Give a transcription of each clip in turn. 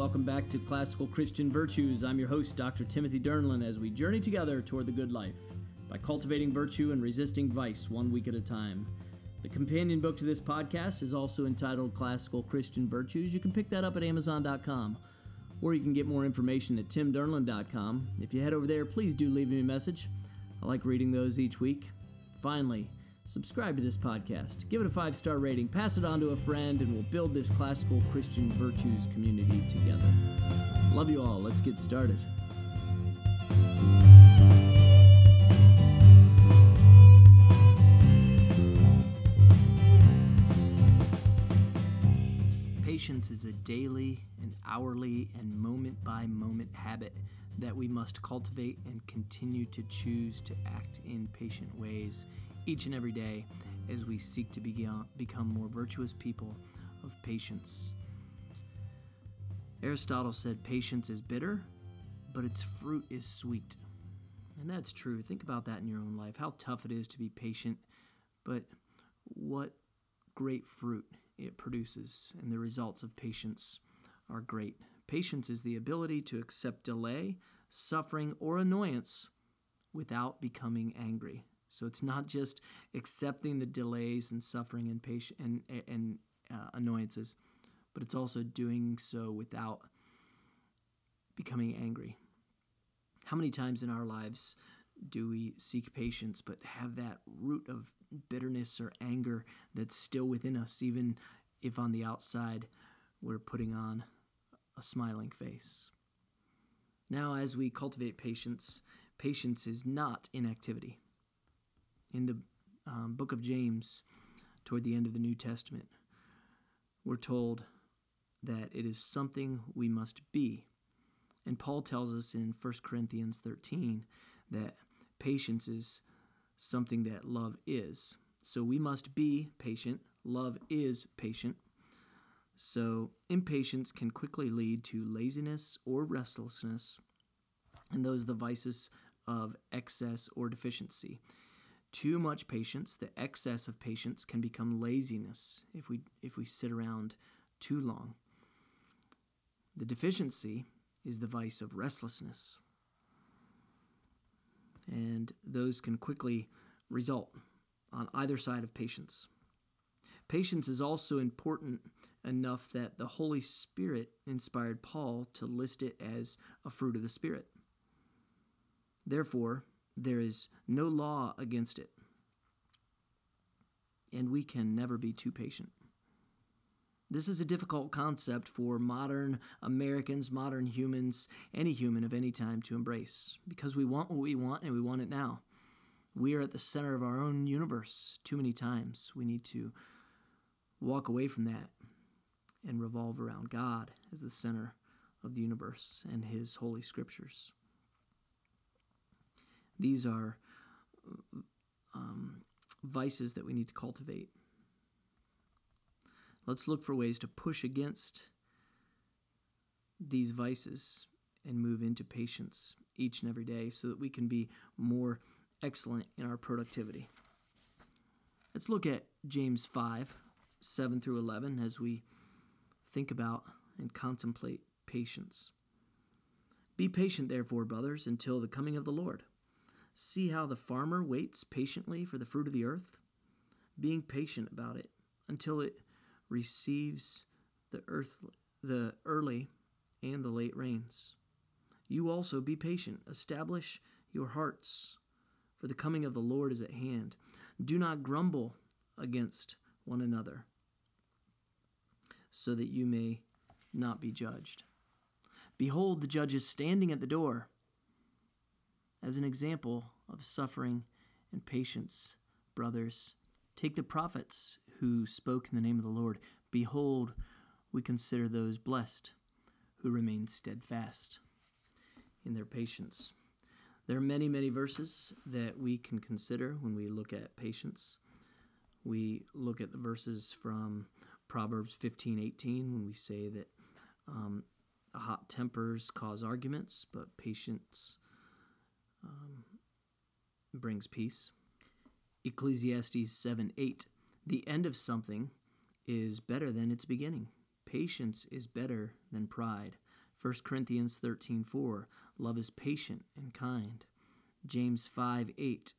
welcome back to Classical Christian Virtues. I'm your host, Dr. Timothy Dernlan, as we journey together toward the good life by cultivating virtue and resisting vice one week at a time. The companion book to this podcast is also entitled Classical Christian Virtues. You can pick that up at Amazon.com, or you can get more information at timdernlan.com. If you head over there, please do leave me a message. I like reading those each week. Finally, subscribe to this podcast, give it a five star rating, pass it on to a friend, and we'll build this classical Christian virtues community together. Love you all. Let's get started. Patience is a daily and hourly and moment by moment habit that we must cultivate and continue to choose to act in patient ways each and every day as we seek to uh, become more virtuous people of patience. Aristotle said patience is bitter, but its fruit is sweet. And that's true. Think about that in your own life how tough it is to be patient, but what great fruit it produces, and the results of patience are great. Patience is the ability to accept delay, suffering, or annoyance without becoming angry. So it's not just accepting the delays and suffering and patient and and uh, annoyances, but it's also doing so without becoming angry. How many times in our lives do we seek patience but have that root of bitterness or anger that's still within us, even if on the outside we're putting on a smiling face? Now, as we cultivate patience, patience is not inactivity in the um, book of James, toward the end of the New Testament, we're told that it is something we must be. And Paul tells us in 1 Corinthians 13 that patience is something that love is. So we must be patient. Love is patient. So impatience can quickly lead to laziness or restlessness, and those are the vices of excess or deficiency too much patience, the excess of patience can become laziness if we if we sit around too long. The deficiency is the vice of restlessness. And those can quickly result on either side of patience. Patience is also important enough that the Holy Spirit inspired Paul to list it as a fruit of the Spirit. Therefore, there is no law against it. And we can never be too patient. This is a difficult concept for modern Americans, modern humans, any human of any time to embrace because we want what we want and we want it now. We are at the center of our own universe too many times. We need to walk away from that and revolve around God as the center of the universe and His holy scriptures. These are um, vices that we need to cultivate. Let's look for ways to push against these vices and move into patience each and every day so that we can be more excellent in our productivity. Let's look at James 5 7 through 11 as we think about and contemplate patience. Be patient, therefore, brothers, until the coming of the Lord. See how the farmer waits patiently for the fruit of the earth, being patient about it until it receives the earth the early and the late rains. You also be patient, establish your hearts, for the coming of the Lord is at hand. Do not grumble against one another, so that you may not be judged. Behold, the judge is standing at the door as an example of suffering and patience, brothers, take the prophets who spoke in the name of the Lord. Behold, we consider those blessed who remain steadfast in their patience. There are many, many verses that we can consider when we look at patience. We look at the verses from Proverbs 15 18 when we say that um, hot tempers cause arguments, but patience um, brings peace. Ecclesiastes 7 8. The end of something is better than its beginning. Patience is better than pride. 1 Corinthians 13:4 Love is patient and kind. James 5:8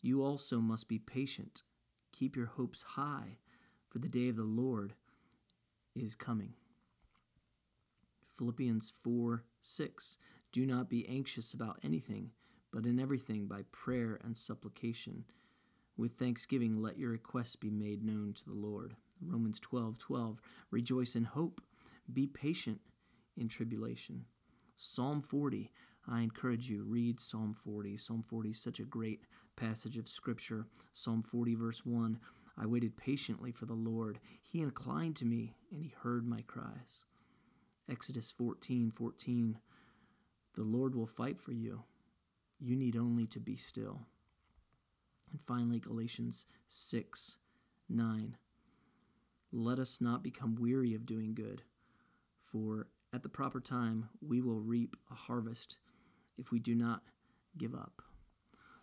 You also must be patient. Keep your hopes high, for the day of the Lord is coming. Philippians 4 6 Do not be anxious about anything, but in everything by prayer and supplication. With thanksgiving, let your requests be made known to the Lord. Romans 12 12 Rejoice in hope, be patient in tribulation. Psalm 40. I encourage you, read Psalm 40. Psalm 40 is such a great passage of Scripture. Psalm 40, verse 1. I waited patiently for the Lord. He inclined to me, and he heard my cries. Exodus 14, 14. The Lord will fight for you. You need only to be still. And finally, Galatians 6, 9. Let us not become weary of doing good, for at the proper time, we will reap a harvest if we do not give up.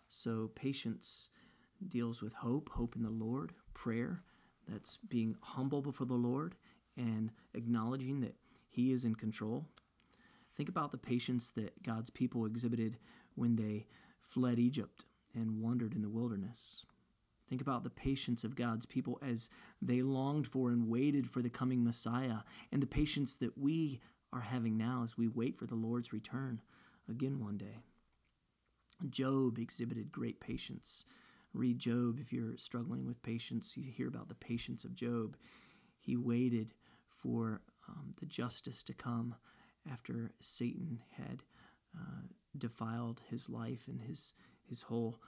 So, patience deals with hope, hope in the Lord, prayer, that's being humble before the Lord and acknowledging that He is in control. Think about the patience that God's people exhibited when they fled Egypt and wandered in the wilderness. Think about the patience of God's people as they longed for and waited for the coming Messiah, and the patience that we are having now as we wait for the Lord's return again one day. Job exhibited great patience. Read Job if you're struggling with patience. You hear about the patience of Job. He waited for um, the justice to come after Satan had uh, defiled his life and his his whole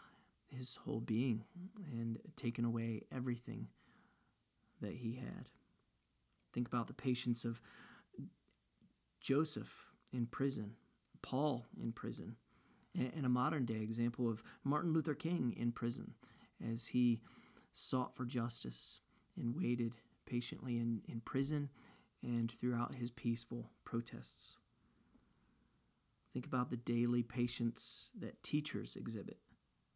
his whole being and taken away everything that he had. Think about the patience of Joseph in prison, Paul in prison, and a modern day example of Martin Luther King in prison as he sought for justice and waited patiently in, in prison and throughout his peaceful protests. Think about the daily patience that teachers exhibit,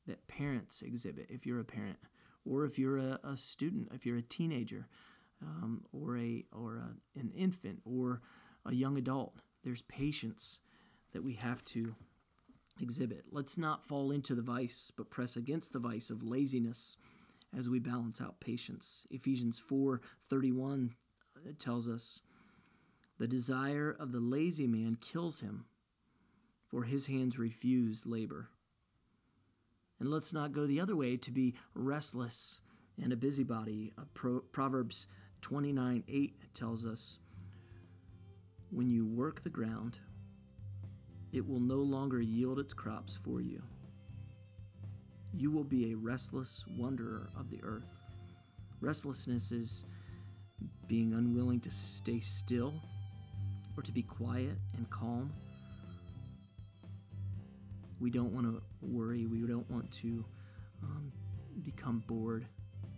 that parents exhibit, if you're a parent, or if you're a, a student, if you're a teenager, um, or a or a, an infant, or a young adult. There's patience that we have to exhibit. Let's not fall into the vice, but press against the vice of laziness as we balance out patience. Ephesians 4:31 uh, tells us, "The desire of the lazy man kills him, for his hands refuse labor." And let's not go the other way to be restless and a busybody. Pro- Proverbs 29:8 tells us, when you work the ground, it will no longer yield its crops for you. You will be a restless wanderer of the earth. Restlessness is being unwilling to stay still or to be quiet and calm. We don't want to worry. We don't want to um, become bored,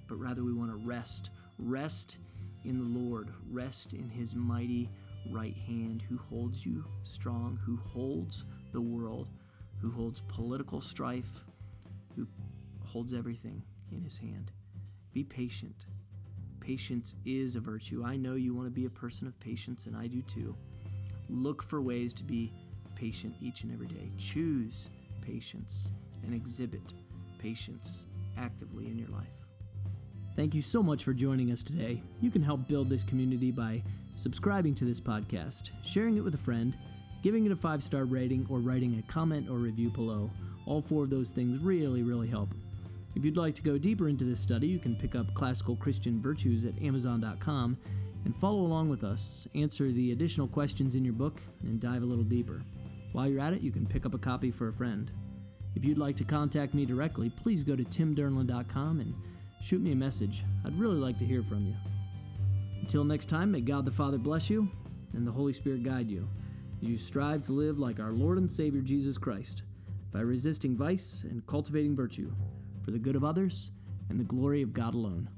but rather we want to rest. Rest in the Lord. Rest in His mighty right hand, who holds you strong, who holds the world, who holds political strife, who holds everything in his hand. Be patient. Patience is a virtue. I know you want to be a person of patience, and I do too. Look for ways to be patient each and every day. Choose patience and exhibit patience actively in your life. Thank you so much for joining us today. You can help build this community by subscribing to this podcast, sharing it with a friend, giving it a five star rating, or writing a comment or review below. All four of those things really, really help. If you'd like to go deeper into this study, you can pick up Classical Christian Virtues at Amazon.com and follow along with us, answer the additional questions in your book, and dive a little deeper. While you're at it, you can pick up a copy for a friend. If you'd like to contact me directly, please go to timdernlan.com and shoot me a message. I'd really like to hear from you. Until next time, may God the Father bless you and the Holy Spirit guide you as you strive to live like our Lord and Savior Jesus Christ by resisting vice and cultivating virtue for the good of others and the glory of God alone.